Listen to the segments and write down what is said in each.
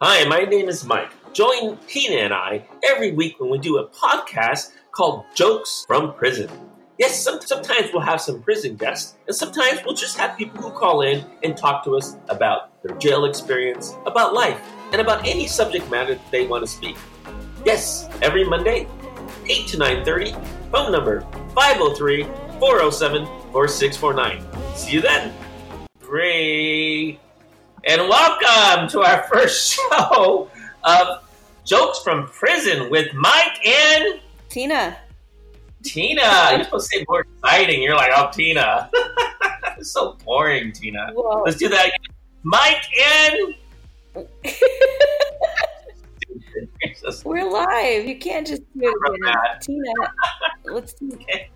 Hi, my name is Mike. Join Tina and I every week when we do a podcast called Jokes from Prison. Yes, some, sometimes we'll have some prison guests, and sometimes we'll just have people who call in and talk to us about their jail experience, about life, and about any subject matter that they want to speak. Yes, every Monday, 8 to 9.30, phone number 503-407-4649. See you then. Great. And welcome to our first show of Jokes from Prison with Mike and Tina. Tina. You're supposed to say more exciting. You're like, oh, Tina. it's so boring, Tina. Whoa. Let's do that again. Mike and. We're live. You can't just do it again. Tina. Let's do Okay.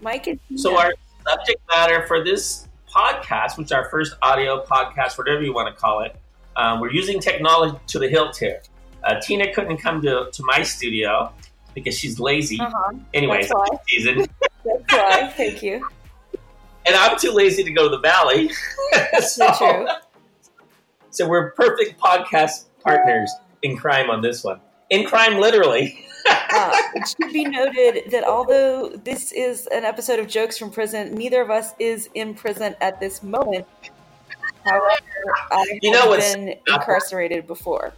Mike and Tina. So, our subject matter for this podcast, which is our first audio podcast, whatever you want to call it, um, we're using technology to the hilt here. Uh, Tina couldn't come to, to my studio because she's lazy. uh-huh. Anyways, That's why. season. That's why. Thank you. and I'm too lazy to go to the valley. so, So true. so we're perfect podcast partners in crime on this one. In crime, literally. Uh, it should be noted that although this is an episode of Jokes from Prison, neither of us is in prison at this moment. However, I You know have been incarcerated before.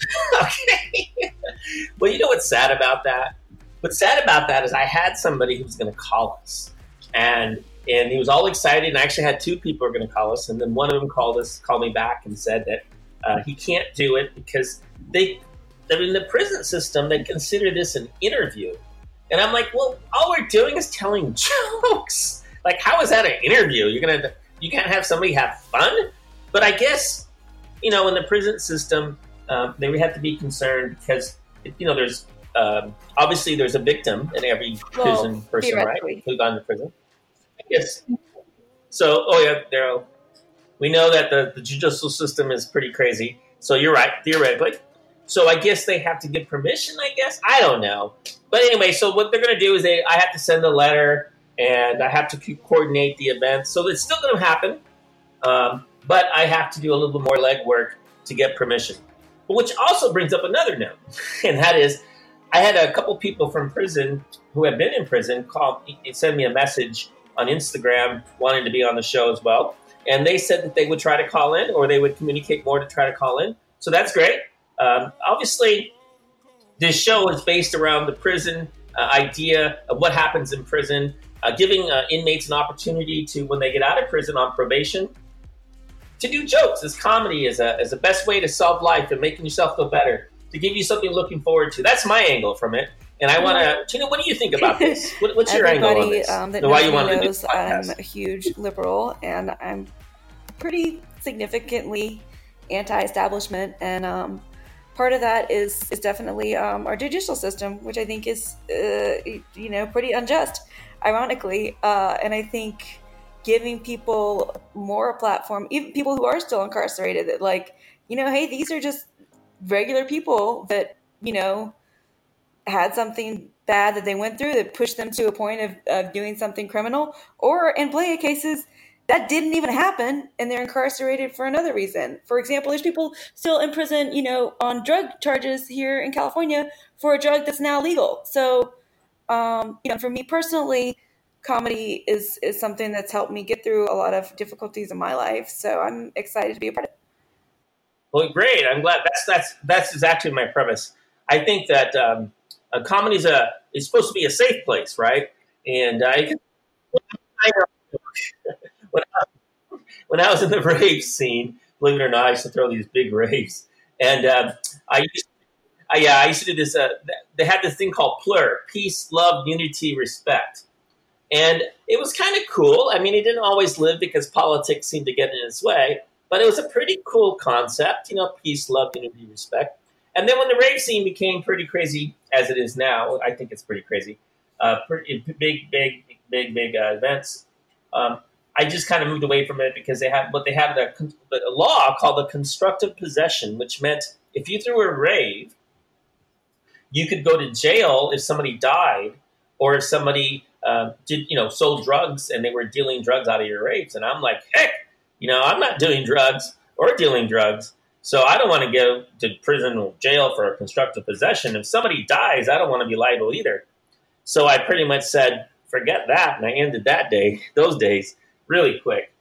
okay. well, you know what's sad about that? What's sad about that is I had somebody who was going to call us, and and he was all excited. And I actually had two people who were going to call us, and then one of them called us, called me back, and said that uh, he can't do it because they, I mean, the prison system they consider this an interview, and I'm like, well, all we're doing is telling jokes. Like, how is that an interview? You're gonna you can't have somebody have fun, but I guess you know in the prison system um, they would have to be concerned because you know there's um, obviously there's a victim in every Well, prison person, right? Who's gone to prison. Yes. So, oh yeah, Daryl. We know that the, the judicial system is pretty crazy. So you're right, theoretically. So I guess they have to get permission. I guess I don't know. But anyway, so what they're going to do is they I have to send a letter and I have to coordinate the event. So it's still going to happen, um, but I have to do a little bit more legwork to get permission. But which also brings up another note, and that is, I had a couple people from prison who have been in prison call send me a message on Instagram wanting to be on the show as well, and they said that they would try to call in or they would communicate more to try to call in. So that's great. Um, obviously, this show is based around the prison uh, idea of what happens in prison, uh, giving uh, inmates an opportunity to, when they get out of prison on probation, to do jokes. This comedy is a, is the best way to solve life and making yourself feel better, to give you something looking forward to. That's my angle from it. And I want to, Tina, what do you think about this? What, what's your angle on this? um, that why knows you me wanted to do knows this I'm a huge liberal and I'm pretty significantly anti-establishment, and um, part of that is is definitely um, our judicial system, which I think is uh, you know pretty unjust, ironically, uh, and I think giving people more a platform, even people who are still incarcerated, that like you know, hey, these are just regular people that you know had something bad that they went through that pushed them to a point of, of doing something criminal, or in of cases that didn't even happen and they're incarcerated for another reason. For example, there's people still in prison, you know, on drug charges here in California for a drug that's now legal. So, um, you know, for me personally, comedy is is something that's helped me get through a lot of difficulties in my life. So I'm excited to be a part of it. Well, great. I'm glad. That's that's that's exactly my premise. I think that um, a comedy is a is supposed to be a safe place, right? And I, when I, when I was in the rave scene, believe it or not, I used to throw these big raves, and um, I used, yeah, I used to do this. Uh, they had this thing called PLUR: peace, love, unity, respect. And it was kind of cool. I mean, it didn't always live because politics seemed to get in its way, but it was a pretty cool concept, you know, peace, love, unity, respect. And then when the rave scene became pretty crazy, as it is now, I think it's pretty crazy, uh, pretty, big, big, big, big uh, events, um, I just kind of moved away from it because they had, but they had a, a law called the constructive possession, which meant if you threw a rave, you could go to jail if somebody died or if somebody uh, did, you know, sold drugs and they were dealing drugs out of your raves. And I'm like, heck, you know, I'm not doing drugs or dealing drugs. So I don't want to go to prison or jail for a constructive possession. If somebody dies, I don't want to be liable either. So I pretty much said, forget that, and I ended that day, those days, really quick.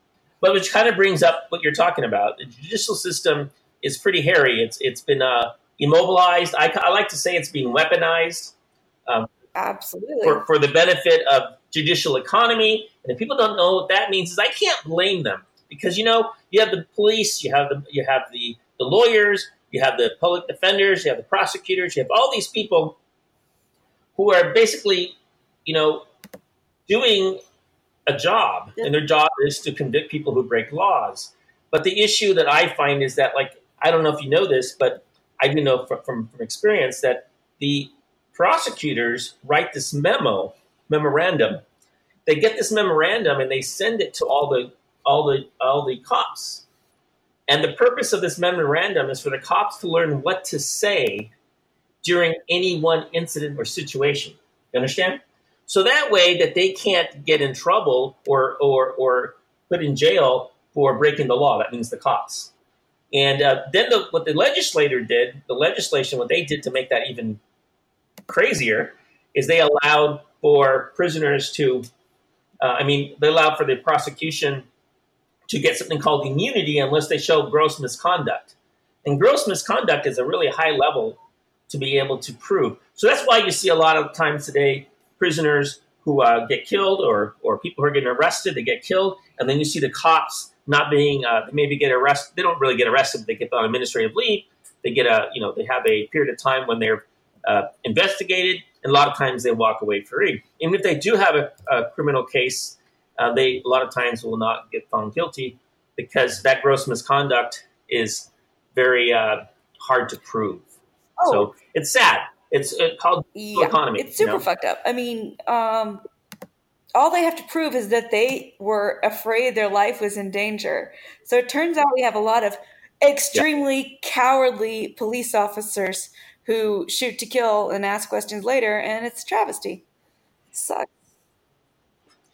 But which kind of brings up what you're talking about. The judicial system is pretty hairy. It's it's been uh, immobilized. I, I, like to say it's being weaponized. Um, Absolutely. For, for the benefit of judicial economy. And if people don't know what that means, is I can't blame them because you know you have the police, you have the you have the the lawyers, you have the public defenders, you have the prosecutors, you have all these people who are basically, you know, doing a job, and their job is to convict people who break laws. But the issue that I find is that, like, I don't know if you know this, but I do know from, from, from experience that the prosecutors write this memo, memorandum. They get this memorandum and they send it to all the all the all the cops. And the purpose of this memorandum is for the cops to learn what to say during any one incident or situation. You understand? So that way that they can't get in trouble or or or put in jail for breaking the law. That means the cops. And uh, then the, what the legislator did, the legislation, what they did to make that even crazier, is they allowed for prisoners to, uh, I mean, they allowed for the prosecution to get something called immunity unless they show gross misconduct. And gross misconduct is a really high level to be able to prove. So that's why you see a lot of times today prisoners who uh, get killed or, or people who are getting arrested, they get killed. And then you see the cops not being, uh, they maybe get arrested. They don't really get arrested, but they get on administrative leave. They get a, you know, they have a period of time when they're uh, investigated. And a lot of times they walk away free. Even if they do have a, a criminal case, uh, they a lot of times will not get found guilty because that gross misconduct is very uh, hard to prove. Oh. So it's sad. It's it called yeah, economy. It's super you know? fucked up. I mean, um, all they have to prove is that they were afraid their life was in danger. So it turns out we have a lot of extremely yeah. cowardly police officers who shoot to kill and ask questions later, and it's a travesty. It sucks.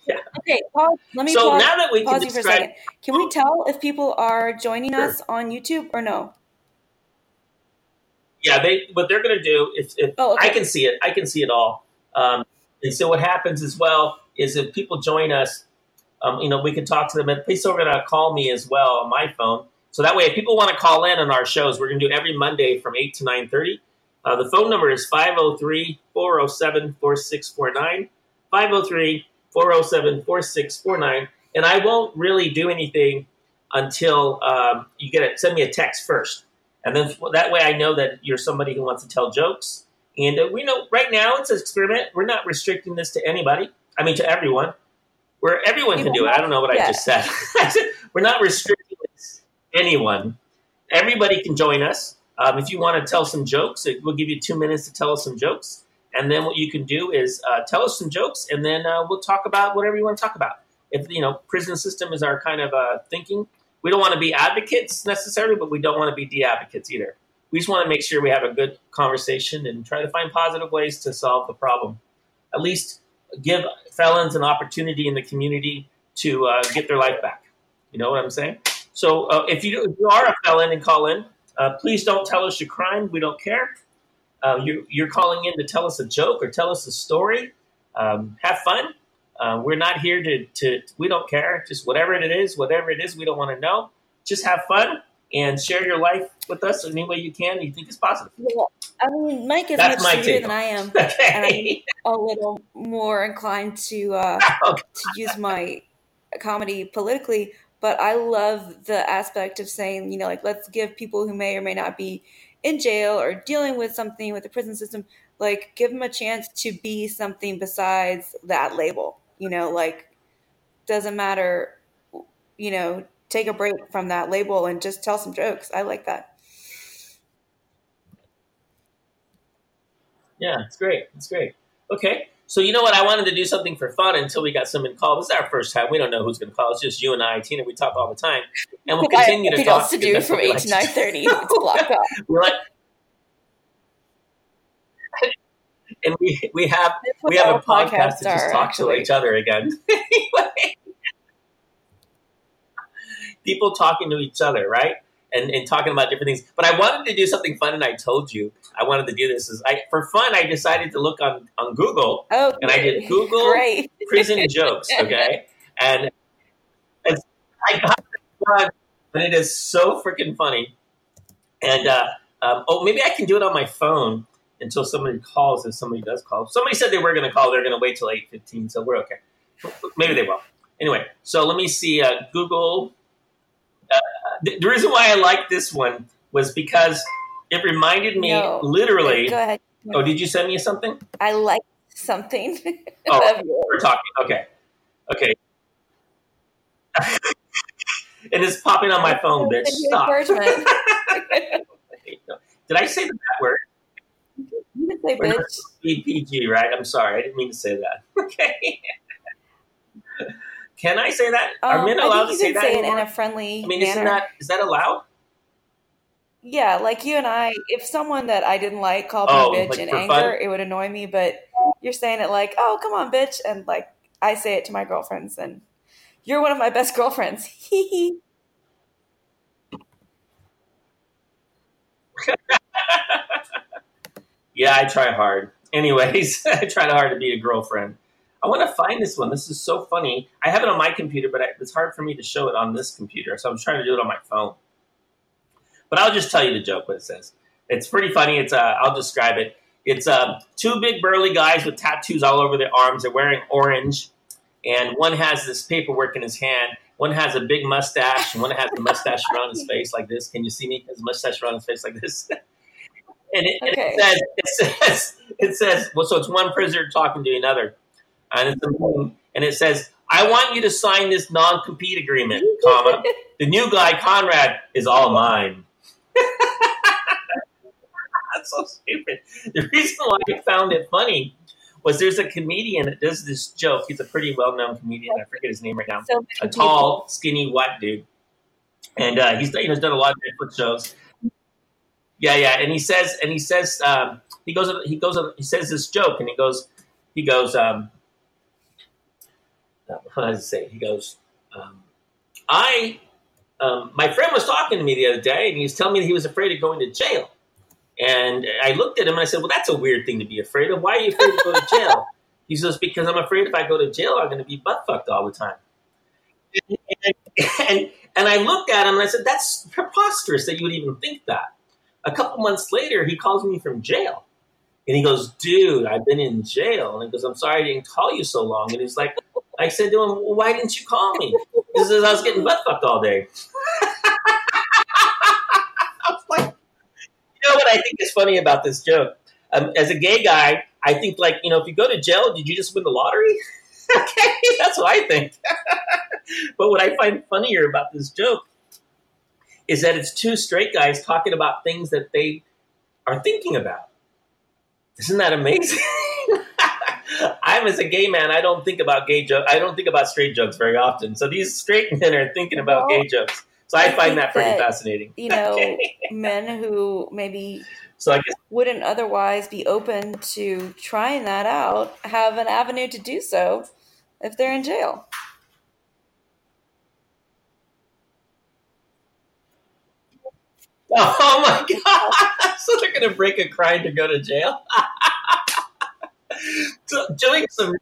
Yeah. Okay, pause. Let me so pause, now that we pause can you for a second. Can we tell if people are joining sure. us on YouTube or no? Yeah, they what they're going to do is if oh, okay. I can see it, I can see it all. Um, and so what happens as well is if people join us, um, you know, we can talk to them. And please, are going to call me as well on my phone. So that way, if people want to call in on our shows, we're going to do every Monday from eight to nine thirty. Uh, the phone number is 503 407 4649. 503 407 4649. And I won't really do anything until um, you get it. Send me a text first. And then that way I know that you're somebody who wants to tell jokes. And uh, we know right now it's an experiment. We're not restricting this to anybody. I mean, to everyone. Where everyone can do it. I don't know what yeah. I just said. We're not restricting anyone. Everybody can join us. Um, if you want to tell some jokes, we'll give you two minutes to tell us some jokes. And then what you can do is uh, tell us some jokes, and then uh, we'll talk about whatever you want to talk about. If you know, prison system is our kind of uh, thinking. We don't want to be advocates necessarily, but we don't want to be de-advocates either. We just want to make sure we have a good conversation and try to find positive ways to solve the problem. At least give felons an opportunity in the community to uh, get their life back. You know what I'm saying? So uh, if you if you are a felon and call in, uh, please don't tell us your crime. We don't care. Uh, you, you're calling in to tell us a joke or tell us a story. Um, have fun. Uh, we're not here to, to, we don't care. Just whatever it is, whatever it is, we don't want to know. Just have fun and share your life with us in any way you can you think is positive. Yeah. I mean, Mike is That's much sweeter than I am. Okay. And I'm a little more inclined to, uh, okay. to use my comedy politically. But I love the aspect of saying, you know, like, let's give people who may or may not be in jail or dealing with something with the prison system, like give them a chance to be something besides that label. You know, like doesn't matter, you know, take a break from that label and just tell some jokes. I like that. Yeah, it's great. It's great. Okay. So you know what? I wanted to do something for fun until we got someone call. This is our first time. We don't know who's going to call. It's just you and I, Tina. We talk all the time, and we'll continue to talk. else to do from eight to nine thirty. It's blocked off. We're like, and we we have we have a podcast to just talk actually. to each other again. anyway, people talking to each other, right? and, and talking about different things. But I wanted to do something fun, and I told you I wanted to do this. Is I for fun I decided to look on on Google, Oh, and I did Google Great. prison jokes. Okay, and it's, I got this one, and it is so freaking funny. And uh, um, oh, maybe I can do it on my phone until somebody calls. If somebody does call, somebody said they were going to call. They're going to wait till eight fifteen, so we're okay. Maybe they will. Anyway, so let me see. Uh, Google. Uh, the, the reason why I like this one was because it reminded me No. literally. Go ahead. Oh, did you send me something? I like something Oh. We're talking. Okay. Okay. and it's popping on my phone, bitch. Stop. Did I say the bad word? You can say We're bitch. PG, right? I'm sorry. I didn't mean to say that. Okay. Can I say that? Are Um, men I allowed to say that say it in a friendly I mean, manner. isn't that is that allowed? Yeah, like you and I, if someone that I didn't like called Oh, me bitch like in anger, fun? it would annoy me. But you're saying it like, oh, come on, bitch. And like, I say it to my girlfriends, and you're one of my best girlfriends. Hee hee. Yeah, I try hard. Anyways, I try hard to be a girlfriend. I want to find this one. This is so funny. I have it on my computer, but it's hard for me to show it on this computer. So I'm trying to do it on my phone. But I'll just tell you the joke. What it says. It's pretty funny. It's uh, I'll describe it. It's uh, two big burly guys with tattoos all over their arms. They're wearing orange, and one has this paperwork in his hand. One has a big mustache, and one has a mustache around his face like this. Can you see me? His mustache around his face like this. and it, and Okay. it says, it says, it says, well, so it's one prisoner talking to another, and it's a and it says, "I want you to sign this non-compete agreement, comma. The new guy, Conrad, is all mine." That's so stupid. The reason why I found it funny was there's a comedian that does this joke. He's a pretty well-known comedian. I forget his name right now So a tall, skinny, white dude, and uh, he's you know, he's done a lot of different shows. Yeah, yeah, and he says, and he says, um, he goes, he goes, he says this joke, and he goes, he goes, um, uh, how does it say? He goes, um, I, um, my friend was talking to me the other day, and he was telling me that he was afraid of going to jail. And I looked at him and I said, "Well, that's a weird thing to be afraid of. Why are you afraid to go to jail?" He says, "Because I'm afraid if I go to jail, I'm going to be butt fucked all the time." And, and and I looked at him and I said, "That's preposterous that you would even think that." A couple months later, he calls me from jail, and he goes, "Dude, I've been in jail." And he goes, "I'm sorry I didn't call you so long." And he's like, "I said to him, well, why didn't you call me?" He says, "I was getting butt fucked all day." I was like, you know what I think is funny about this joke? Um, as a gay guy, I think like you know, if you go to jail, did you just win the lottery? okay, that's what I think. but what I find funnier about this joke is that it's two straight guys talking about things that they are thinking about. Isn't that amazing? I'm as a gay man, I don't think about gay jokes. I don't think about straight jokes very often. So these straight men are thinking about Well, gay jokes. So I, I find that pretty that, fascinating. you know, Okay. men who maybe So I guess wouldn't otherwise be open to trying that out have an avenue to do so if they're in jail. Oh my god! so they're going to break a crime to go to jail? so doing some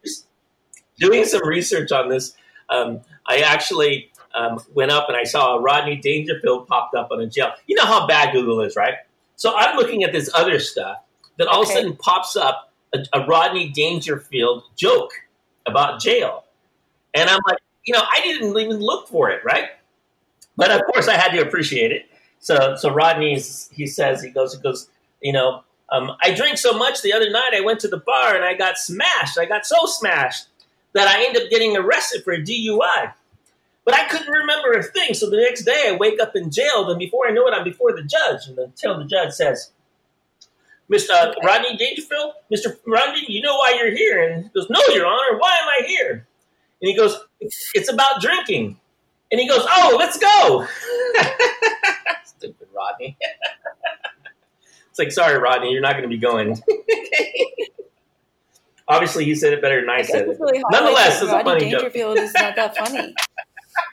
doing some research on this, um, I actually um, went up and I saw a Rodney Dangerfield popped up on a jail. You know how bad Google is, right? So I'm looking at this other stuff that all of a sudden pops up a, a Rodney Dangerfield joke about jail, and I'm like, you know, I didn't even look for it, right? But of course, I had to appreciate it. So, so Rodney, he says, he goes, he goes, you know, um, I drank so much the other night. I went to the bar and I got smashed. I got so smashed that I ended up getting arrested for a DUI. But I couldn't remember a thing. So the next day, I wake up in jail. And before I know it, I'm before the judge. And until the judge says, "Mr. Rodney Dangerfield, Mr. Rodney, you know why you're here?" And he goes, "No, Your Honor. Why am I here?" And he goes, "It's about drinking." And he goes, "Oh, let's go." Stupid Rodney. it's like, sorry, Rodney, you're not going to be going. Obviously, he said it better than I, I said it. really. Nonetheless, it's a Rodney funny joke. Dangerfield is not that funny.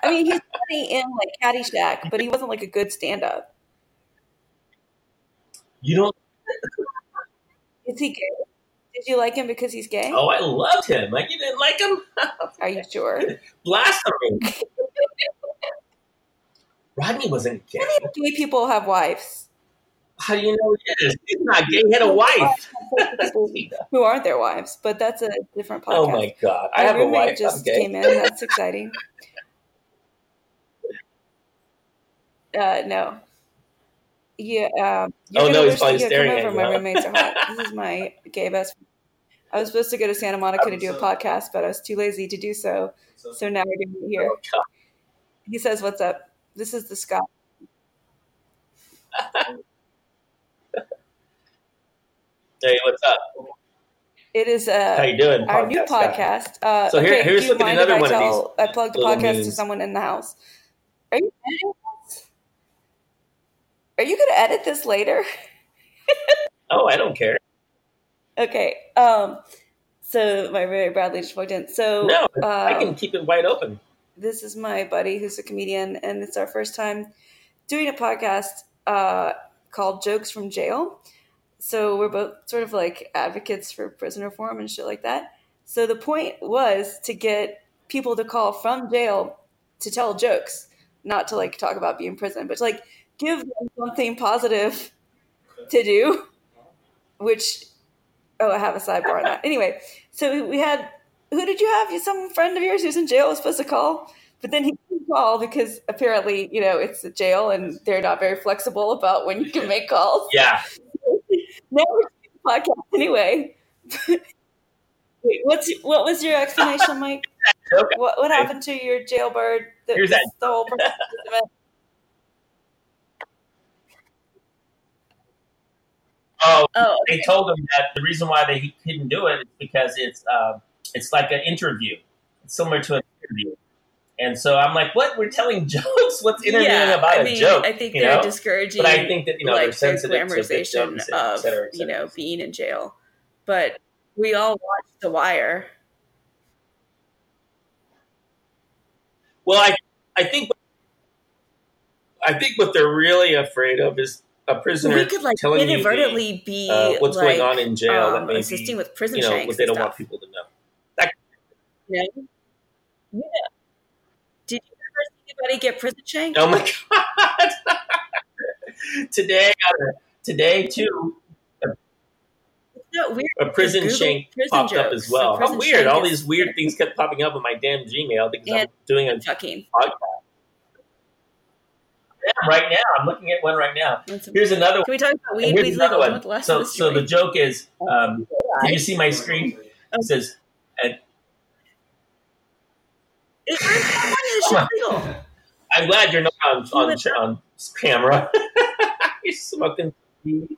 I mean, he's funny in like Caddyshack, but he wasn't like a good stand-up. You don't. Is he gay? Did you like him because he's gay? Oh, I loved him. Like you didn't like him? Are you sure? Blasphemy. Rodney wasn't gay. Many gay people have wives How do you know he is? He's not gay. He had a wife. who aren't their wives, but that's a different podcast. oh my god! I My have a wife. just came in. That's exciting. Uh, no. Yeah. Um, Oh, no, he's probably that you had staring at you, My roommates are hot. This is my gay best. friend. I was supposed to go to Santa Monica to do a podcast, but I was too lazy to do so. So now we're doing it here. Oh, He says, "What's up?" This is the sky. Hey, what's up? It is How uh, you doing? our new podcast. Uh, So here- okay, here's looking at mind if another I one of tell? I plugged the little podcast to someone in the house. Are you editing? Are you going to edit this later? Oh, I don't care. Okay. Um. So my roommate Bradley just plugged in. So No, uh, I can keep it wide open. This is my buddy who's a comedian, and it's our first time doing a podcast uh, called Jokes from Jail. So we're both sort of like advocates for prison reform and shit like that. So the point was to get people to call from jail to tell jokes, not to like talk about being in prison, but to like give them something positive to do. Which, oh, I have a sidebar on that. Anyway, so we had who did you have? Some friend of yours who's in jail was supposed to call, but then he didn't call because apparently, you know, it's a jail and they're not very flexible about when you can make calls. Yeah. Now we're podcast anyway. Wait, what's what was your explanation, Mike? Okay. What what happened to your jailbird? The, Here's that. the whole process of it? Oh, Oh, they told him that the reason why they couldn't do it is because it's uh, it's like an interview. It's similar to an interview. And so I'm like, what? We're telling jokes? What's interviewing yeah, about I a mean, joke? I think they're know? discouraging. But I think that you know they're like the sensitive to glamorization victims, of et cetera, et you know being in jail. But we all watched The Wire. Well, I I think I think what they're really afraid of is a prisoner we could like telling you the, inadvertently be uh, what's like, going on in jail um, that maybe assisting with prison you know shanks what they don't want people to know. Yeah. Yeah. Did you ever see anybody get prison shanked? Oh my god! today, today too, It's not weird. a prison Google shank prison popped up as well. How weird! All these weird things kept popping up on my damn Gmail because I'm doing a Fucking. podcast right now. I'm looking at one right now. Here's another one. Can we talk about weed? And here's another one. The So, the so the joke is, um, can you see my screen? It says, I'm telling you, this shit's legal. "I'm glad you're not on on, on camera. you're smoking weed."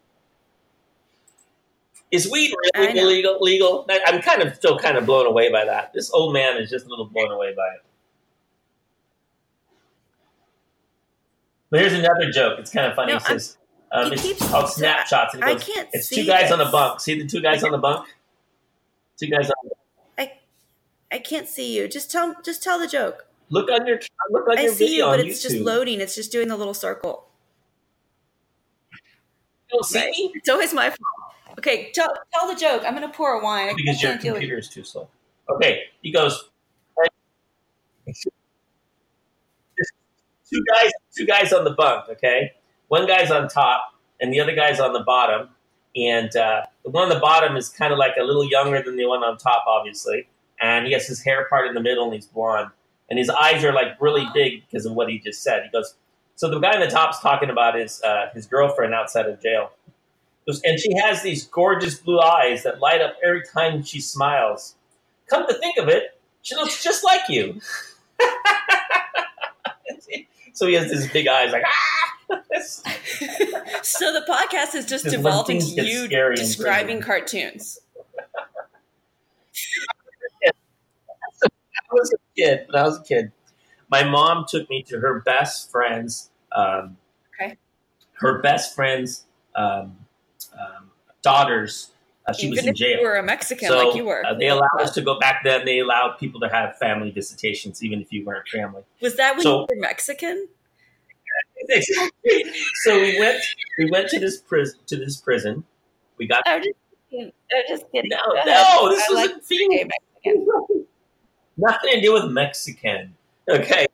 Is weed really illegal? Legal? I'm kind of still kind of blown away by that. This old man is just a little blown away by it. But here's another joke. It's kind of funny. No, it says, um, He it's keeps- called snapshots. And it I can't it's two guys on a this. bunk. See the two guys on the bunk? Two guys on. I I can't see you. Just tell just tell the joke. Look on your look on I your see you, but it's YouTube. just loading. It's just doing the little circle. You don't see Right. me It's always my fault. Okay, tell, tell the joke. I'm gonna pour a wine. Because your can't deal with computer is too slow. Okay, he goes. Two guys, two guys on the bunk. Okay, one guy's on top and the other guy's on the bottom, and uh, the one on the bottom is kind of like a little younger than the one on top, obviously, and he has his hair part in the middle and he's blonde, and his eyes are like really big because of what he just said. He goes. So the guy in the top's talking about his uh, his girlfriend outside of jail. Goes, And she has these gorgeous blue eyes that light up every time she smiles. Come to think of it, she looks just like you. so he has these big eyes, like ah. so the podcast is just Just when evolved into things get you describing cartoons. When I was a kid, when I was a kid, my mom took me to her best friend's, um, Okay. her best friend's um, um, daughter's Uh, she Even was in jail. you were a Mexican so like you were. uh, they allowed us to go back then. They allowed people to have family visitations, even if you weren't family. Was that when So- you were Mexican? so we went. We went to this prison. To this prison. We got I'm just kidding. I'm just kidding. no, no. This I was like a to say thing. Nothing to do with Mexican. Okay.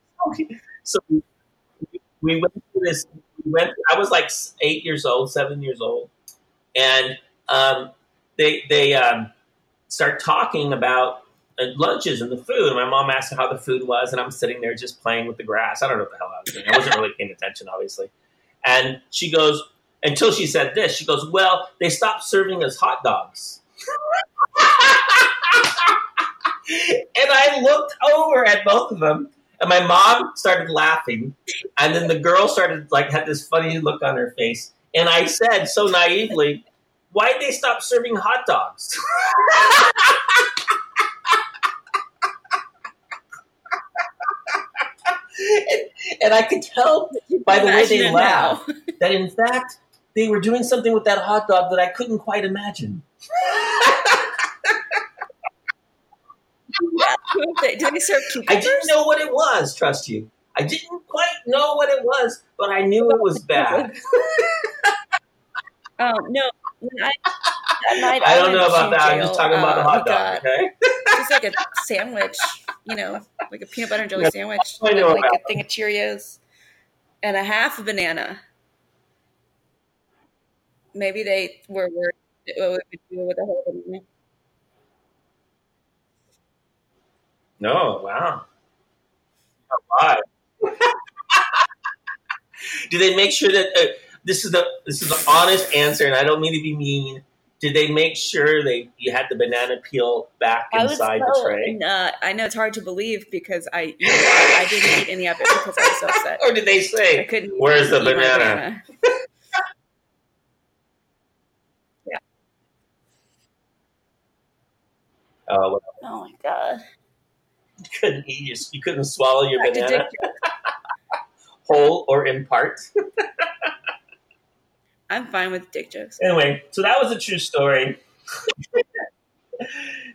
So we, we went to this. We went. I was like eight years old, seven years old, and um, they they um, start talking about uh, lunches and the food. And My mom asked how the food was, and I'm sitting there just playing with the grass. I don't know what the hell I was doing. I wasn't really paying attention, obviously. And she goes until she said this. She goes, "Well, they stopped serving us hot dogs." and I looked over at both of them, and my mom started laughing, and then the girl started like had this funny look on her face, and I said so naively, "Why'd they stop serving hot dogs?" and, and I could tell by the way they laughed that in fact they were doing something with that hot dog that I couldn't quite imagine. Do they serve I didn't know what it was, trust you. I didn't quite know what it was, but I knew it was bad. Um, no, I, night I don't know about that. I'm just talking about the uh, hot dog, got okay? Just like a sandwich, you know, like a peanut butter and jelly Yeah, sandwich, I know like about a thing of Cheerios, and a half a banana. Maybe they were worried what we would do with a whole banana. No, wow. Why? Do they make sure that uh, this is the this is the honest answer, and I don't mean to be mean. Did they make sure they you had the banana peel back I was inside the tray, Nah, I know it's hard to believe because I, you know, I, I didn't eat any of it because I was so upset. or did they I say, couldn't. "Where's the eat my banana?" Oh, well, Oh my god! You couldn't eat your, you couldn't swallow your banana whole or in part. I'm fine with dick jokes. Anyway, so that was a true story.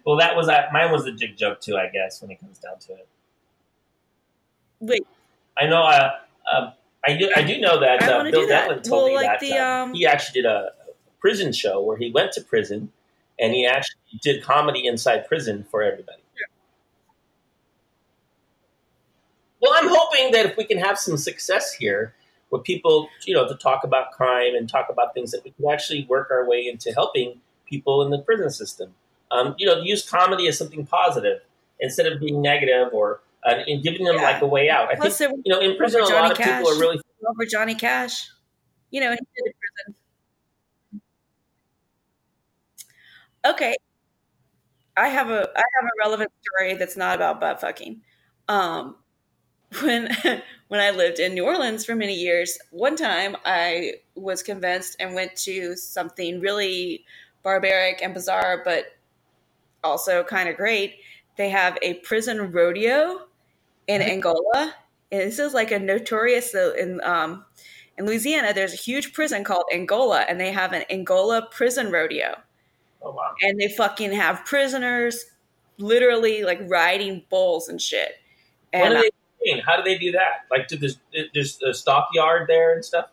well, that was uh, mine was a jig joke too, I guess, when it comes down to it. Wait, I know. Uh, uh, I do. I do know that uh, Bill. Devlin told Well, me like that the, uh, um, he actually did a prison show where he went to prison and he actually did comedy inside prison for everybody. Well, I'm hoping that if we can have some success here, with people, you know, to talk about crime and talk about things that we can actually work our way into helping people in the prison system. Um, you know, use comedy as something positive instead of being negative or uh, and giving them Yeah. like a way out. I Plus, think you know, in prison, a Johnny lot of people are really over Johnny Cash. You know, he did it in prison. Okay, I have a I have a relevant story that's not about butt fucking. Um, when when I lived in New Orleans for many years, one time I was convinced and went to something really barbaric and bizarre, but also kind of great. They have a prison rodeo in Angola. And this is like a notorious so in um in Louisiana. There's a huge prison called Angola, and they have an Angola prison rodeo, oh wow. and they fucking have prisoners literally like riding bulls and shit. What And do uh, they train? How do they do that? Like, do there's there's a stockyard there and stuff?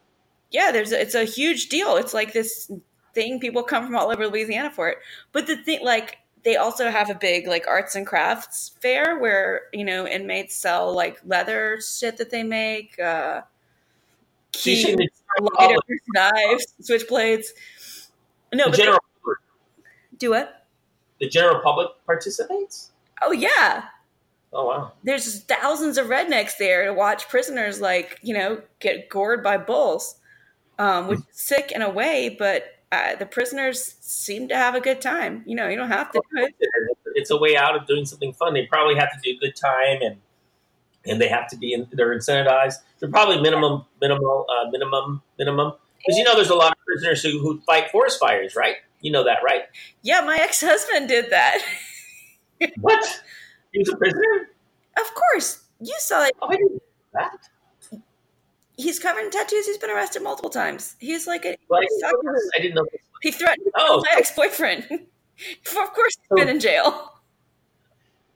yeah, there's a, it's a huge deal. It's like this thing people come from all over Louisiana for it. But the thing, like, they also have a big like arts and crafts fair where you know inmates sell like leather shit that they make, uh, keys, lighters, knives, switchblades. No, the general do what? the general public participates. Oh yeah, Oh wow. there's thousands of rednecks there to watch prisoners like you know get gored by bulls, um, which is sick in a way, but uh, the prisoners seem to have a good time. You know, you don't have to do it. It's a way out of doing something fun. They probably have to do a good time and and they have to be in, they're incentivized. They're probably minimum minimal uh, minimum minimum because you know there's a lot of prisoners who, who fight forest fires, right? You know that, right? Yeah, my ex husband did that. What? He was a prisoner? of course, you saw it. Oh, I didn't know that. He's covered in tattoos. He's been arrested multiple times. He's like a Well, I, didn't know. I didn't know He threatened Oh. my ex-boyfriend. of course, he's been in jail.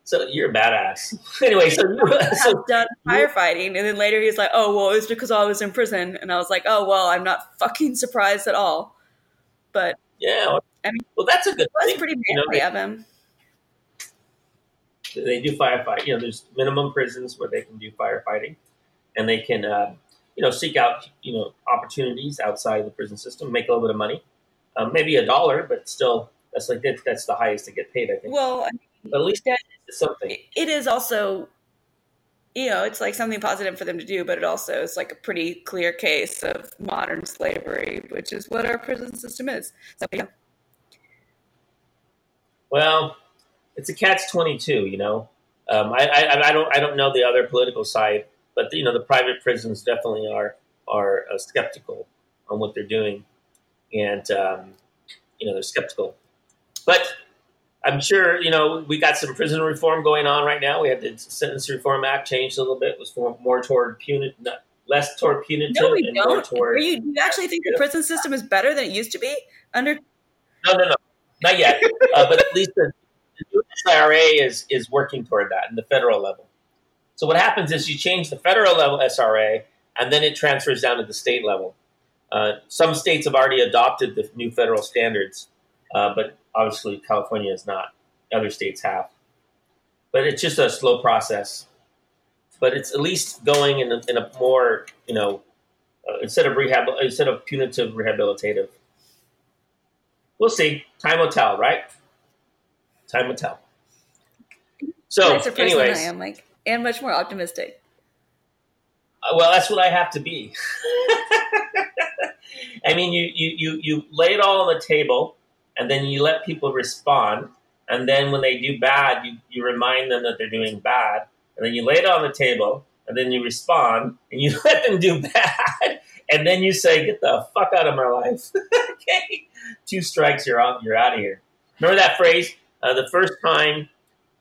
So you're a badass. anyway, so so done firefighting, and then later he's like, "Oh, well, it's because I was in prison," and I was like, "Oh, well, I'm not fucking surprised at all." But yeah. Well, I mean, well, that's a good it was thing. pretty You know, of him. They do firefight. You know, there's minimum prisons where they can do firefighting, and they can, uh, you know, seek out you know opportunities outside the prison system, make a little bit of money, um, maybe a dollar, but still, that's like that, that's the highest to get paid. I think, Well, I mean, but at least that- it's something. it is also, you know, it's like something positive for them to do, but it also is like a pretty clear case of modern slavery, which is what our prison system is. So, yeah. Well, it's a catch twenty two. You know, um, I, I I don't I don't know the other political side, but you know the private prisons definitely are are uh, skeptical on what they're doing, and um, you know they're skeptical. But I'm sure you know we got some prison reform going on right now. We had the Sentence Reform Act changed a little bit, It was more, more toward punitive, less toward punitive, No, we and more don't. toward you, do you actually think the prison system is better than it used to be? Under No, no, no, not yet. uh, but at least the, the SRA is is working toward that in the federal level. So what happens is you change the federal level SRA, and then it transfers down to the state level. Uh, some states have already adopted the new federal standards, uh, but obviously California is not. Other states have, but it's just a slow process. But it's at least going in a, in a more you know uh, instead of rehab instead of punitive rehabilitative we'll see. Time will tell, right? Time will tell. So, nicer person anyways, I am, like, and much more optimistic. uh, well, that's what I have to be. I mean, you, you you you lay it all on the table, and then you let people respond, and then when they do bad, you, you remind them that they're doing bad, and then you lay it on the table, and then you respond, and you let them do bad, and then you say, "Get the fuck out of my life." okay, two strikes, you're out. You're out of here. Remember that phrase? Uh, the first time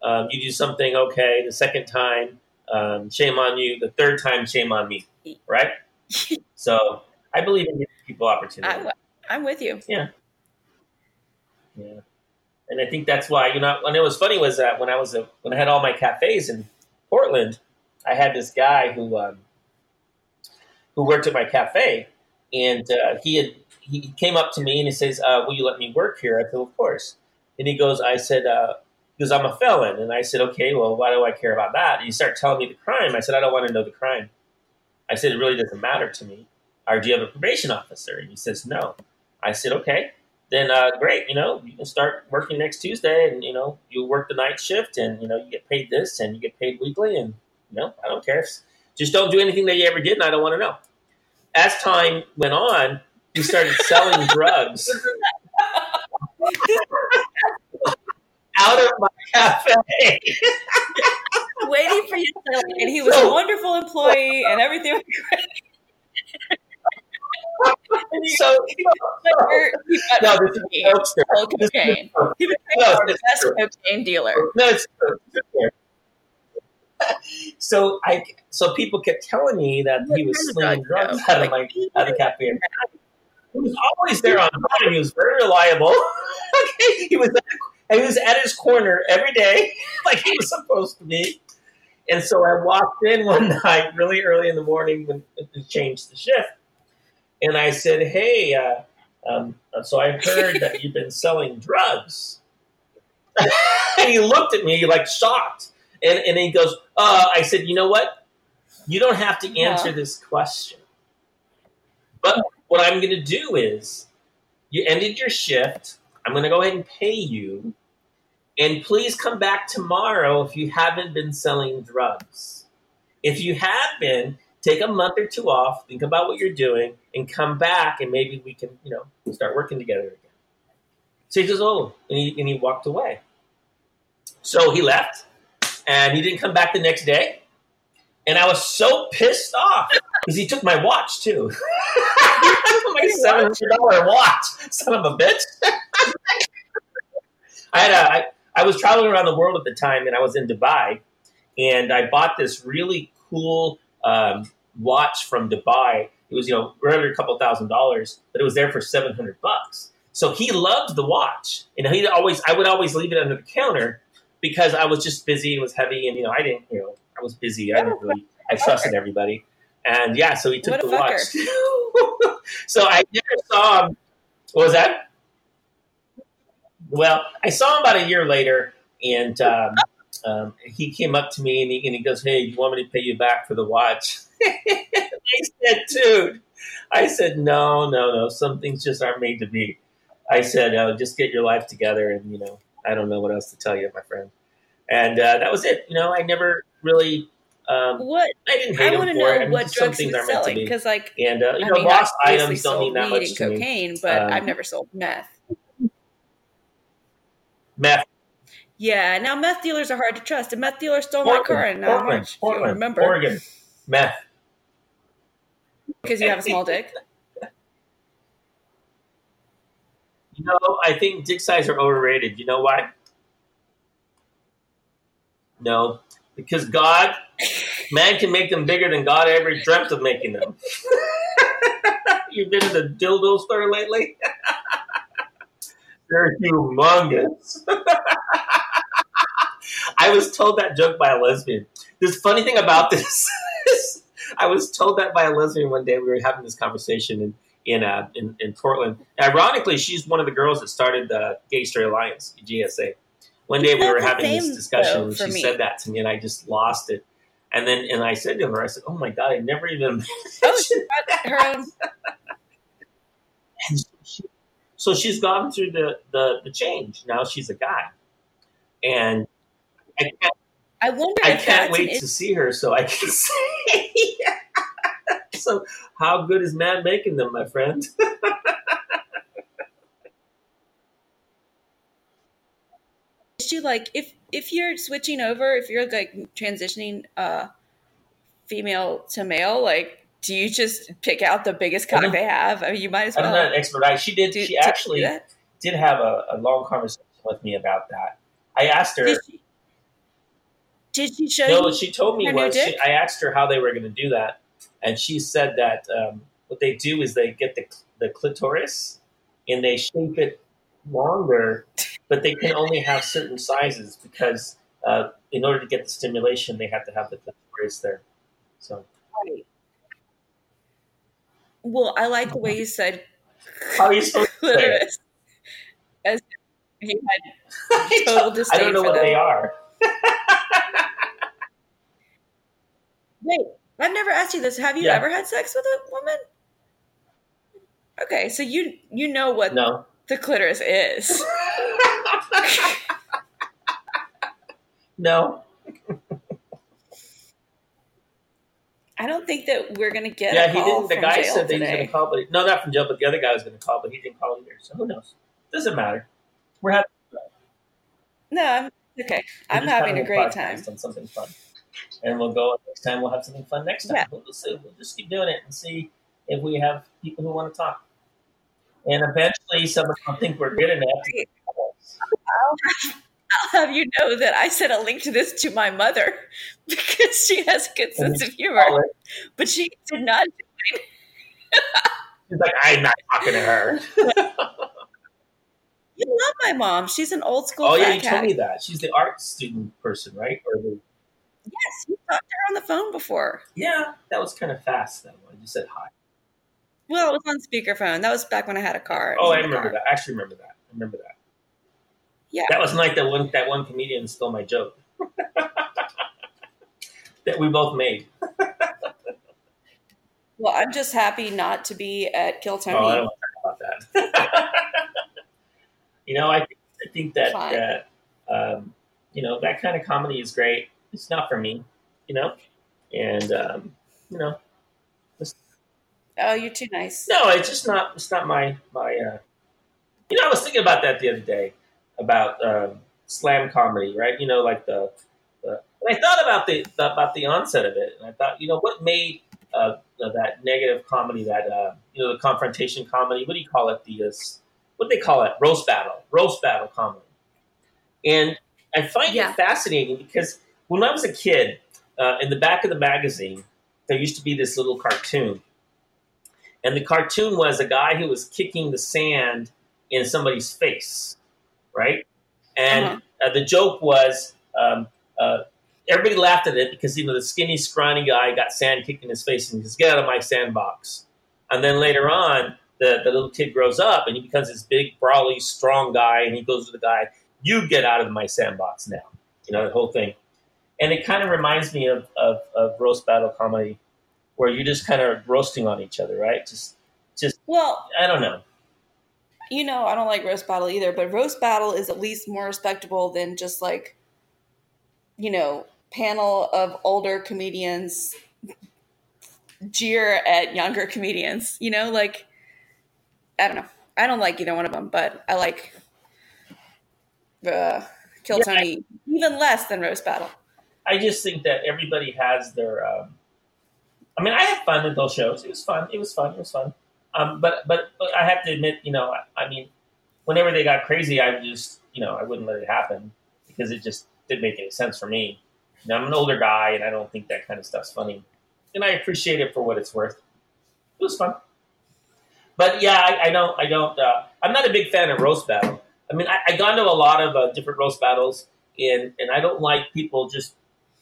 um, you do something okay, the second time, um, shame on you. The third time, shame on me. Right? so I believe in giving people opportunity. I'm, I'm with you. Yeah. Yeah. And I think that's why, you know, and it was funny was that when I was, a, when I had all my cafes in Portland, I had this guy who, um, who worked at my cafe and uh, he had, he came up to me and he says, uh, will you let me work here? I said, of course. And he goes, I said, uh, because I'm a felon. And I said, okay, well, why do I care about that? And he started telling me the crime. I said, I don't want to know the crime. I said, it really doesn't matter to me. Or do you have a probation officer? And he says, no. I said, okay, then uh, great. You know, you can start working next Tuesday, and you know, you work the night shift, and you know, you get paid this, and you get paid weekly, and you know, I don't care. Just don't do anything that you ever did, and I don't want to know. As time went on, he started selling drugs out of my cafe. Waiting for you to and he was a wonderful employee, and everything was great. So, he no, this is sir. full cocaine. He became No, best cocaine dealer. No, it's true. So I, so people kept telling me that he was slinging drugs out of my out of cafe. He was always there on time. He was very reliable. okay, he was at, he was at his corner every day, like he was supposed to be. And so I walked in one night, really early in the morning, when it changed the shift, and I said, "Hey, uh, um, so I heard that you've been selling drugs." and he looked at me like shocked, and and he goes, uh, "I said, you know what? You don't have to answer Yeah. this question, but what I'm going to do is, you ended your shift. I'm going to go ahead and pay you." And please come back tomorrow if you haven't been selling drugs. If you have been, take a month or two off, think about what you're doing, and come back, and maybe we can, you know, start working together again. So he says, oh, and he, and he walked away. So he left, and he didn't come back the next day. And I was so pissed off because he took my watch too. my seven hundred dollar watch, son of a bitch. I had a, I, I was traveling around the world at the time, and I was in Dubai, and I bought this really cool um, watch from Dubai. It was you know really a couple thousand dollars, but it was there for seven hundred bucks. So he loved the watch. and he always I would always leave it under the counter because I was just busy. It was heavy, and you know, I didn't. You know, I was busy. I didn't really. I trusted everybody, and yeah, so he took the watch. so I never saw him. What was that? Well, I saw him about a year later, and um, um, he came up to me and he, and he goes, "Hey, you want me to pay you back for the watch?" I said, "Dude," I said, "No, no, no. Some things just aren't made to be." I said, oh, "Just get your life together," and you know, I don't know what else to tell you, my friend. And uh, that was it. You know, I never really. Um, What I I want to know it. I mean, what drugs he was aren't meant to selling because, like, And uh, you I know, mean, lost items don't mean that much to me. cocaine, but Um, I've never sold meth. Meth, Yeah, now meth dealers are hard to trust. A meth dealer stole my car Portland, in Portland, March. If you remember, Oregon, meth. because you have a small dick. You know, I think dick size are overrated. You know why? No, because God, man can make them bigger than God ever dreamt of making them. You've been to the dildo store lately? They're humongous. I was told that joke by a lesbian. This funny thing about this is I was told that by a lesbian one day. We were having this conversation in in uh, in, in Portland. Ironically, she's one of the girls that started the Gay Straight Alliance, GSA. One day we were having this discussion, though, and she me. said that to me, and I just lost it. And then, and I said to her, I said, "Oh my god, I never even." Oh, she her own. She- so she's gone through the, the the change. Now she's a guy, and I can't, I wonder I can't wait to see her so I can say. so, how good is man making them, my friend? Issue. Like if if you're switching over, if you're like transitioning uh female to male, like do you just pick out the biggest cock they have? I mean, you might as well. I'm not an expert. I she did. do- she actually did have a, a long conversation with me about that. I asked her. Did she, did she show No, she told me was she. I asked her how they were going to do that, and she said that um, what they do is they get the the clitoris and they shape it longer, but they can only have certain sizes because uh, in order to get the stimulation, they have to have the clitoris there. So Well, I like the way you said how are you supposed to clitoris. As you had total I disdain don't know for what them. they are. Wait, I've never asked you this. Have you Yeah. ever had sex with a woman? Okay, so you you know what No. The clitoris is. No. I don't think that we're gonna get. Yeah, he didn't. The guy said that he was going to call, but no, not from jail. But the other guy was going to call, but he didn't call either. So who knows? Doesn't matter. We're having. No, I'm okay. we're I'm just having a great time. on something fun, and we'll go next time. We'll have something fun next time. Yeah. We'll, we'll just keep doing it and see if we have people who want to talk. And eventually, someone will think we're good enough. To I'll have you know that I sent a link to this to my mother because she has a good sense of humor, but she did not. She's like, I'm not talking to her. You love my mom. She's an old school. oh yeah, you cat. told me that. She's the art student person, right? Or the, Yes, you talked to her on the phone before. yeah, that was kind of fast though. I just said hi. Well, it was on speakerphone. That was back when I had a car. Oh, I remember car. that. I actually remember that. I remember that. Yeah. That was like that one that one comedian stole my joke. that we both made. Well, I'm just happy not to be at Kill Tony. Oh, I don't want to talk about that. you know, I think, I think that Fine. that um, you know that kind of comedy is great. It's not for me, you know, and um, you know, oh, you're too nice. no, it's just not. It's not my my. Uh, you know, I was thinking about that the other day about um, slam comedy, right? You know, like the, the and I thought about the, the about the onset of it, and I thought, you know, what made uh, that negative comedy, that uh, you know, the confrontation comedy. What do you call it? The uh, what do they call it? Roast battle, roast battle comedy. And I find Yeah. it fascinating because when I was a kid, uh, in the back of the magazine, there used to be this little cartoon, and the cartoon was a guy who was kicking the sand in somebody's face, right? And uh-huh. uh, the joke was um, uh, everybody laughed at it because you know the skinny, scrawny guy got sand kicked in his face and he says, "Get out of my sandbox." And then later on, the, the little kid grows up and he becomes this big, brawly, strong guy, and he goes to the guy, "You get out of my sandbox now." You know the whole thing, and it kind of reminds me of, of, of roast battle comedy, where you're just kind of roasting on each other, right? Just, just well, I don't know. You know, I don't like roast battle either, but roast battle is at least more respectable than just like, you know, panel of older comedians jeer at younger comedians. You know, like I don't know. I don't like either one of them, but I like uh, Kill yeah, Tony I, even less than Roast Battle. I just think that everybody has their. Um, I mean, I had fun with those shows. It was fun. It was fun. It was fun. Um, but, but, but I have to admit, you know, I, I mean, whenever they got crazy, I just you know I wouldn't let it happen because it just didn't make any sense for me. You know, I'm an older guy, and I don't think that kind of stuff's funny. And I appreciate it for what it's worth. It was fun. But yeah, I, I don't. I don't. Uh, I'm not a big fan of roast battle. I mean, I, I gone to a lot of uh, different roast battles, and and I don't like people just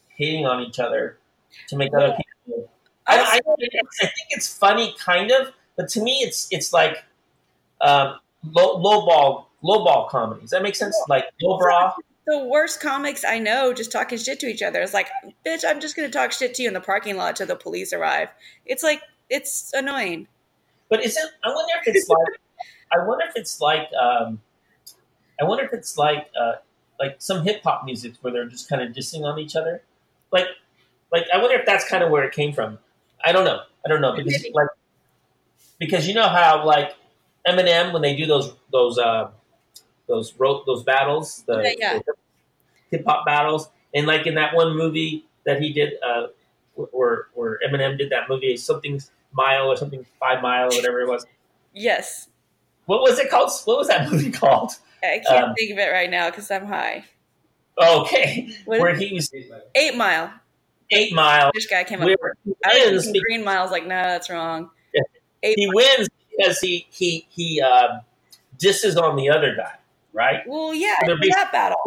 hating on each other to make other people. I, I, I, think it's funny, kind of, but to me, it's it's like um, low, low ball low ball comedies. That makes sense. Like low bra the worst comics I know just talking shit to each other. It's like, bitch, I'm just going to talk shit to you in the parking lot till the police arrive. It's like, it's annoying. But is it? I wonder if it's like. I wonder if it's like. Um, I wonder if it's like uh, like some hip hop music where they're just kind of dissing on each other. Like, like I wonder if that's kind of where it came from. I don't know. I don't know because like because you know how like Eminem when they do those those uh, those wrote those battles, the, yeah, yeah. the hip hop battles, and like in that one movie that he did, uh, where where Eminem did that movie, something mile or something five mile or whatever it was. Yes. What was it called? What was that movie called? I can't um, think of it right now because I'm high. Okay, what where he was Eight Mile. Eight Mile. This guy came up. I was thinking Green Mile's like, no, that's wrong. Eight he mile. wins because he he he uh, disses on the other guy right? Well, yeah, so that battle.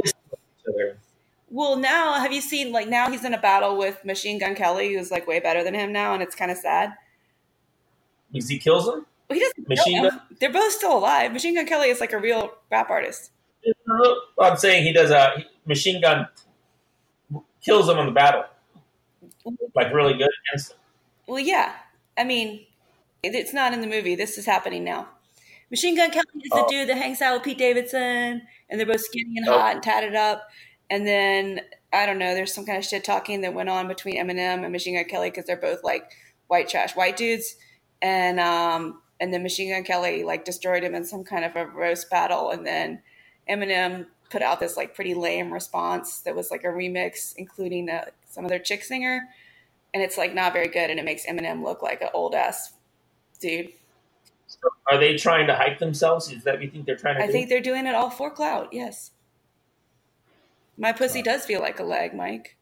Well, now have you seen like now he's in a battle with Machine Gun Kelly, who's like way better than him now, and it's kind of sad. Because he kills him. Well, he doesn't. Machine Gun. They're both still alive. Machine Gun Kelly is like a real rap artist. I'm saying he does a Machine Gun kills him in the battle, like really good against him. Well, yeah. I mean, it's not in the movie. This is happening now. Machine Gun Kelly is the oh. dude that hangs out with Pete Davidson, and they're both skinny and hot and tatted up. And then I don't know, there's some kind of shit talking that went on between Eminem and Machine Gun Kelly because they're both like white trash white dudes. And um, and then Machine Gun Kelly like destroyed him in some kind of a roast battle, and then Eminem put out this like pretty lame response that was like a remix, including uh, some other chick singer, and it's like not very good, and it makes Eminem look like an old ass dude. So are they trying to hype themselves? Is that what you think they're trying to I do? think they're doing it all for clout, yes. My pussy oh. does feel like a leg, Mike.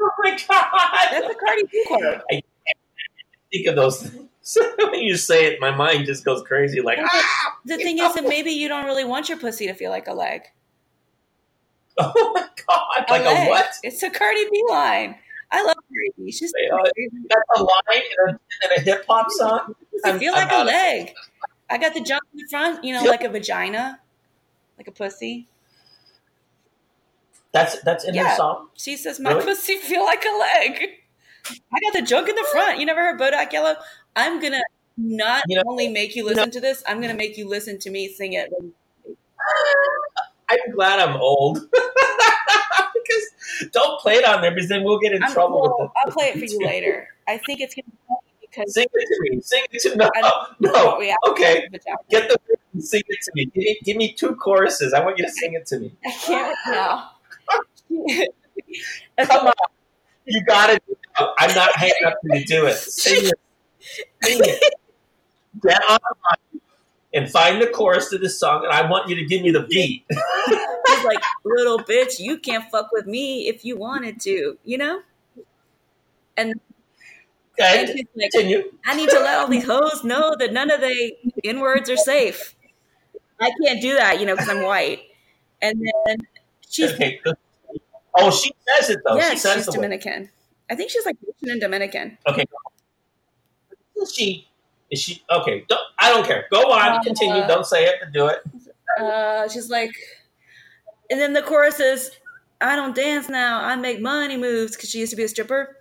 Oh my god! That's a Cardi B quote. I think of those things. when you say it, my mind just goes crazy. Like, ah, the thing know. is that maybe you don't really want your pussy to feel like a leg. Oh my god! Like leg. a what? It's a Cardi B line. I love Cardi B. She's uh, that's a line in a, a hip hop song. I feel like a leg. I got the jump in the front, you know, like a vagina, like a pussy. That's that's in yeah. her song. She says, "My really? pussy feel like a leg." I got the junk in the front. You never heard Bodak Yellow? I'm gonna not you know, only make you listen you know, to this. I'm gonna make you listen to me sing it. I'm glad I'm old. because don't play it on there because then we'll get in I'm, trouble with. I'll play it for you later. I think it's gonna be because sing it to me. Sing it to me. No, no. Okay, get the sing it to me. Give, me. give me two choruses. I want you to sing it to me. I can't now. Come on, you got it. I'm not hanging up to you. Do it. Sing it. Sing it. Get on and find the chorus to this song, and I want you to give me the beat. He's like, little bitch, you can't fuck with me if you wanted to, you know? And, and like, continue. I need to let all these hoes know that none of the N words are safe. I can't do that, you know, because I'm white. And then she's Okay. Oh, she says it though. she yes, says she's the word. Dominican. I think she's like Haitian and Dominican. Okay. Is she? Is she? Okay. Don't, I don't care. Go on. Uh, continue. Don't say it. To do it. Uh, she's like, and then the chorus is, "I don't dance now. I make money moves." Because she used to be a stripper.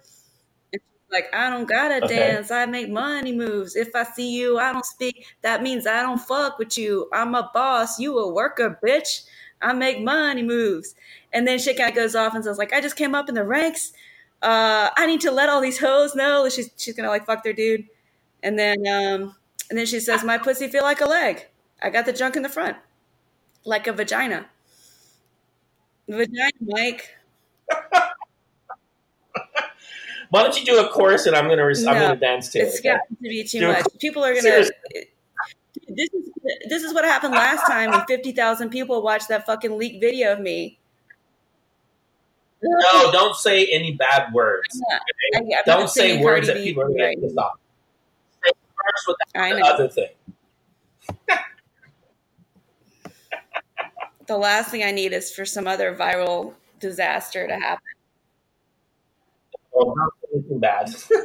And she's like, "I don't gotta Okay. dance. I make money moves. If I see you, I don't speak. That means I don't fuck with you. I'm a boss. You a worker, bitch. I make money moves." And then she kind of goes off and says, "Like, I just came up in the ranks. Uh, I need to let all these hoes know that she's she's gonna like fuck their dude." And then um, and then she says, "My pussy feel like a leg. I got the junk in the front." like a vagina. Vagina, Mike. Why don't you do a chorus and I'm gonna I'm gonna dance to it. It's okay? got to be too Do much. People are gonna. Seriously. This is this is what happened last time when fifty thousand people watched that fucking leaked video of me. No, don't say any bad words. I- I'm Don't say words Cardi that B people are gonna right off. First with I the know. other thing. The last thing I need is for some other viral disaster to happen. Well, not anything bad. Still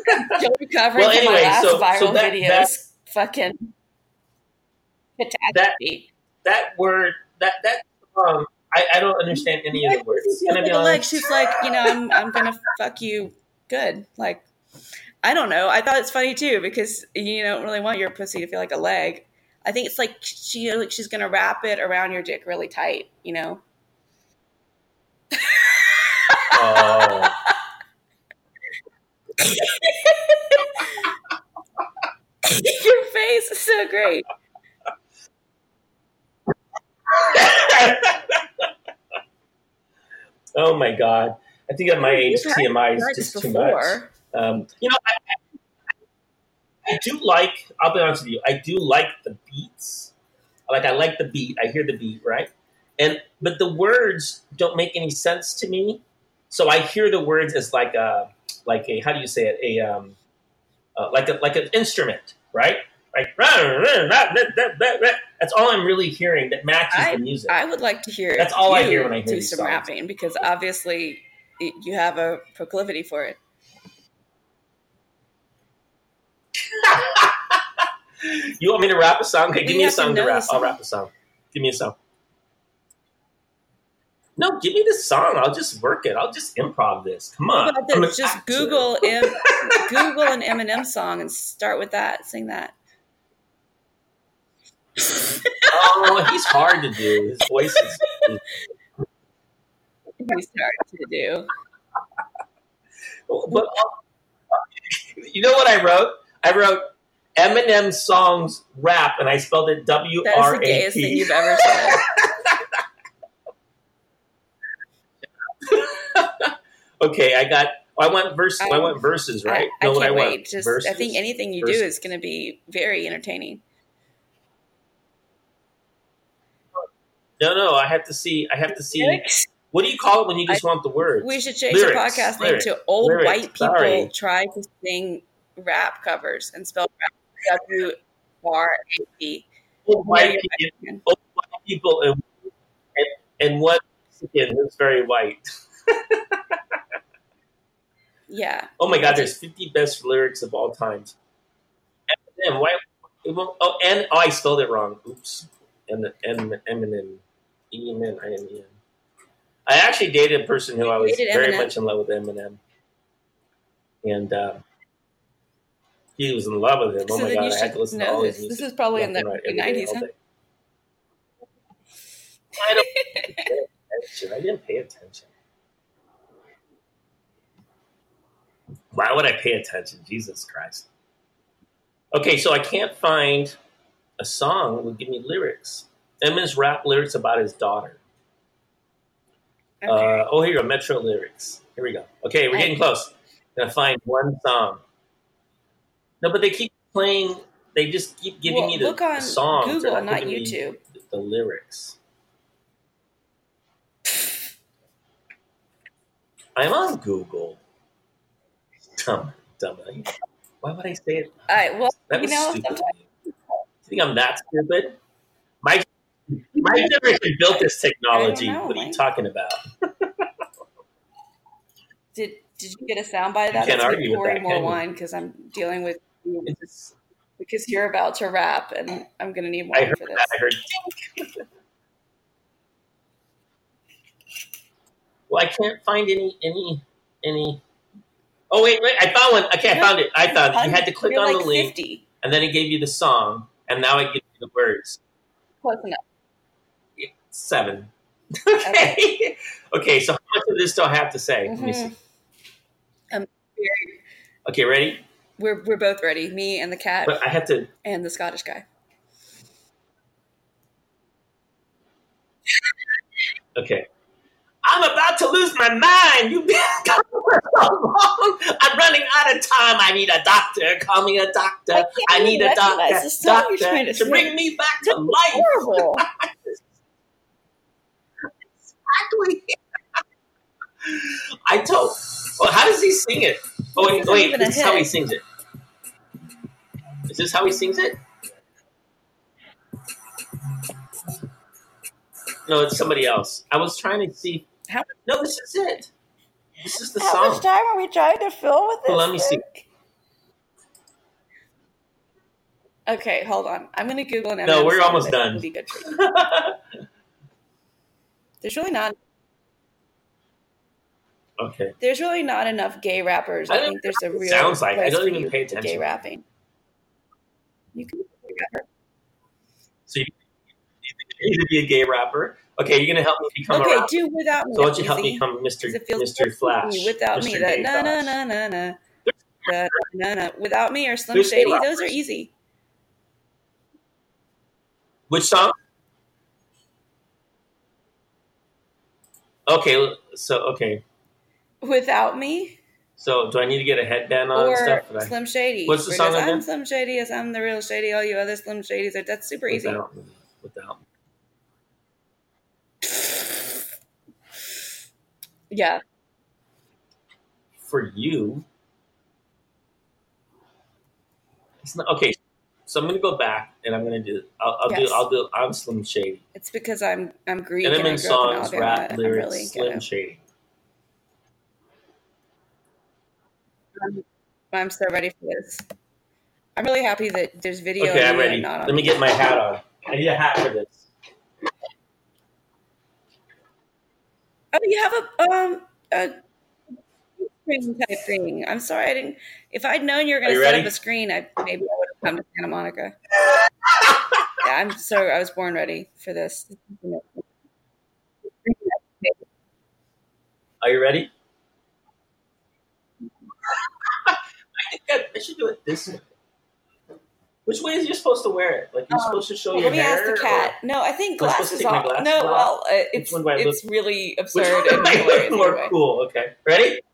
recovering Well, from my last so- so viral that- videos. that- fucking catastrophe. that word, that that song, I, I don't understand any of the words. Can I be Like, she's like, you know, I'm, I'm gonna fuck you good. Like, I don't know. I thought it's funny too because you don't really want your pussy to feel like a leg. I think it's like she like she's gonna wrap it around your dick really tight. You know. Oh. your face is so great. oh my god! I think at my age, TMI is just too much. Um, you know, I, I do like. I'll be honest with you. I do like the beats. Like I like the beat. I hear the beat, right? And but the words don't make any sense to me. So I hear the words as like a like a how do you say it a um uh, like a like an instrument, right? Like that's all I'm really hearing that matches the music. I would like to hear. That's all I hear when I hear do some songs. rapping because obviously you have a proclivity for it. You want me to rap a song? Okay, give me a to song to the rap. I'll rap a song. Give me a song. No, give me the song. I'll just work it. I'll just improv this. Come on. How I'm this? Just. Google M- Google an Eminem song and start with that. Sing that. Oh, he's hard to do. His voice is. We start to do. But you know what I wrote? I wrote Eminem songs rap, and I spelled it W That is the gayest thing you've ever said. Okay, I got. I went verse. I, I- went verses, right? I, I Know can't want? wait. Just Verses? I think anything you do is going to be very entertaining. No, no. I have to see. I have to see. Lyrics? What do you call it when you just want the words? We should change Lyrics, the podcast lyrics, name to "Old White People sorry. Try to Sing Rap Covers" and spell rap W R A P. white people, white people, and and, and one Mexican who's very white. Yeah. Oh my God! There's 50 best lyrics of all times. Eminem, why? Oh, and oh, I spelled it wrong. Oops. And Eminem, Eminem, E M N I M E N. I actually dated a person who I was very Eminem? much in love with Eminem, and uh, he was in love with him. Oh So my then God! I had to listen to all his this. music. This is probably in the and right, every day, nineties, huh? I don't pay attention. I didn't pay attention. Why would I pay attention? Jesus Christ. Okay, so I can't find a song that would give me lyrics. Eminem's rap lyrics about his daughter. Okay. Uh, oh, here you go. Metro lyrics. Here we go. Okay, we're getting close. Gonna find one song. No, but they keep playing. They just keep giving well, me the, look on the songs. Google, not YouTube. the, the lyrics. I'm on Google. Dumb, dumb. Why would I say it? All right. Well, That you know, stupid. sometimes You think I'm that stupid? My My generation built this technology. Know, what are you talking about? Did Did you get a soundbite of that? can't argue with that, more wine because I'm dealing with you because you're about to rap and I'm gonna need I wine heard for this. I heard. well, I can't find any any any. Oh wait, wait! I found one. Okay, I found it. I found it. You had to click You're on like the link, 50. and then it gave you the song, and now it gives you the words. Close enough. Seven. okay. okay. So how much of this do I have to say? Let me Mhm. see. Um, very- Okay, ready? We're we're both ready. Me and the cat But I have to. and the Scottish guy. Okay. I'm about to lose my mind. You've been gone for so long. I'm running out of time. I need a doctor. Call me a doctor. I I, need a doctor. recognize the song you're Doctor trying to to bring me back to life. Horrible. Exactly. I told. Well, how does he sing it? Oh wait, wait. This is how he sings it. Is this how he sings it? No, it's somebody else. I was trying to see. How- No, this is it. This is the How song. much time are we trying to fill with this? Well, let me see. Okay, hold on. I'm gonna Google an No, Eminem we're almost done. be good. There's really not. okay. There's really not enough gay rappers. I I, don't think there's a know what it real sounds like. I don't even you pay for Gay rapping. You can. So you you to be a gay rapper. Okay, you're gonna help me become a rapper. Okay, rapper. do without me. So why don't you help me become Mr. 'Cause it feels Mr. Flash? me Without me, that na na na na na. Da, na, na. Without me or Slim There's Shady, those are easy. Which song? Okay, so okay, Without me so do I need to get a headband on and or stuff? Did Slim Shady. What's the song again? I'm Slim Shady, as I'm the real Shady. All you other Slim Shadys are. That's super easy. Without, me, without. me. Yeah. For you, it's not okay. So I'm gonna go back and I'm gonna do. I'll, I'll Yes. do. I'll do. I'm Slim Shady. It's because I'm I'm Greek and I Element grew up in songs, rap I'm lyrics, really Slim Shady. I'm so ready for this. I'm really happy that there's video. Okay, I'm ready. Let me get my hat on. I need a hat for this. Oh, you have a um a screen type thing. I'm sorry, I didn't. If I'd known you were going to set ready? up a screen, I maybe I would have come to Santa Monica. yeah, I'm so I was born ready for this. Are you ready? I think I, I should do it this way. Which way is you supposed to wear it? Like you're Um, supposed to show Well, your let me hair? ask the or- cat. No, I think Am I supposed to glasses off. No, off? well, uh, it's one do look- it's really absurd and hilarious more anyway. cool? Okay, ready?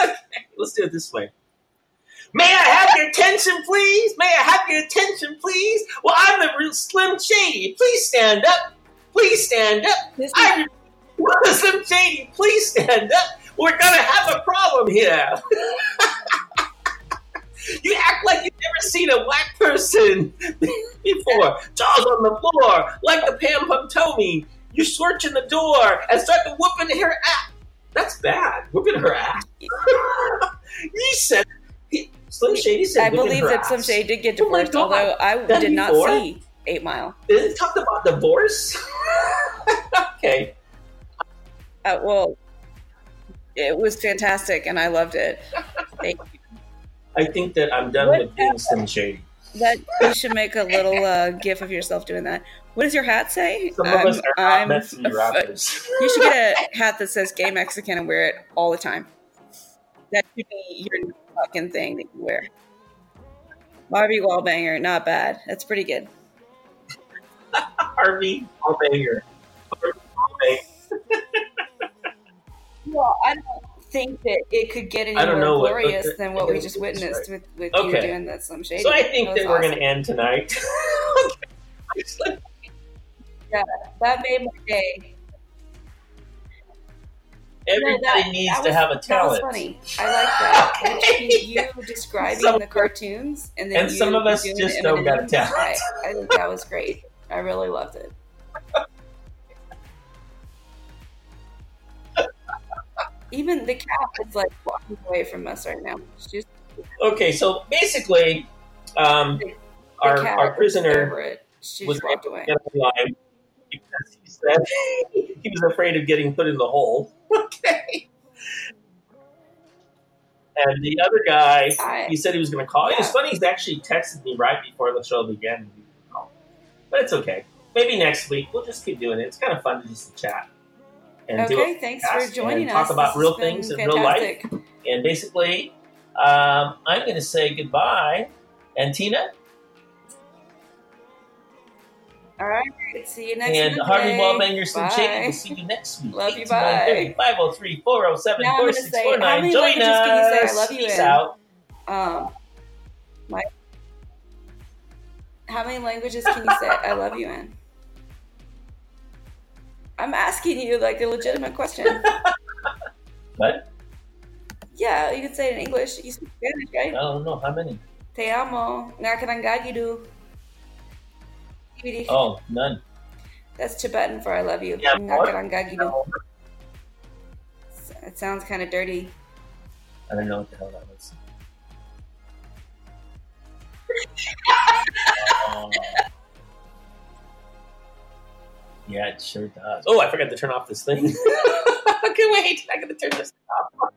okay, let's do it this way. May I have your attention, please? May I have your attention, please? Well, I'm the real Slim Shady. Please stand up. Please stand up. This is, I'm Slim Shady. Please stand up. We're gonna have a problem here. you act like you've never seen a black person before. Jaws on the floor, like the Pam Pum Tommy. You search in the door and start to whooping her ass. That's bad. Whooping her ass. you said Slim Shady said. I believe that Slim ass. Shady did get Oh divorced, God. although I did not before? see Eight Mile. They talked about divorce. okay. Uh, well, it was fantastic, and I loved it. Thank you. I think that I'm done What with being Slim Shady. That you should make a little uh, gif of yourself doing that. What does your hat say? Some of I'm- us are not I'm meant to be rappers. You should get a hat that says "Gay Mexican" and wear it all the time. That should be your fucking thing that you wear. Barbie Wallbanger, not bad. That's pretty good. Harvey Wallbanger. Harvey Wallbanger. Well, I don't think that it could get any I don't more know what- glorious what- than what we just witnessed with, with Okay. you doing that Slim Shady. So I think was that we're awesome. going to end tonight. Yeah, that made my day. Everybody that- needs that to was- have a That was talent. funny. I like that. Okay. Which you describing Some- the cartoons and then and you some of us just don't got a talent. I, I think that was great. I really loved it. Even the cat is like walking away from us right now. She's Okay, so basically, um, the our, our prisoner over it. She was walked away. online because he said he was afraid of getting put in the hole. Okay. And the other guy, I- he said he was going to call. It was funny. He's actually texted me right before the show began. But it's okay. Maybe next week we'll just keep doing it. It's kind of fun to just chat and Okay, thanks for joining and us. talk about This real things in real life. And basically, um, I'm going to say goodbye. And Tina All right, see you next week. and Monday. Harvey Wallbanger Slim. Shady. We'll see you next week. Love you, bye. 503 407 Now I'm gonna say, how 4649. Join languages can you say us. I love you Peace in? out. Um, my, how many languages can you say "I love you" in? I'm asking you like a legitimate question. What? yeah, you can say it in English. You speak Spanish, right? I don't know. How many? Te amo. Ngakarangagidu. Oh, none. That's Tibetan for "I love you." Yeah? It sounds kind of dirty. I don't know what the hell that was. Yeah, it sure does. Oh, I forgot to turn off this thing. okay, wait. I gotta turn this off.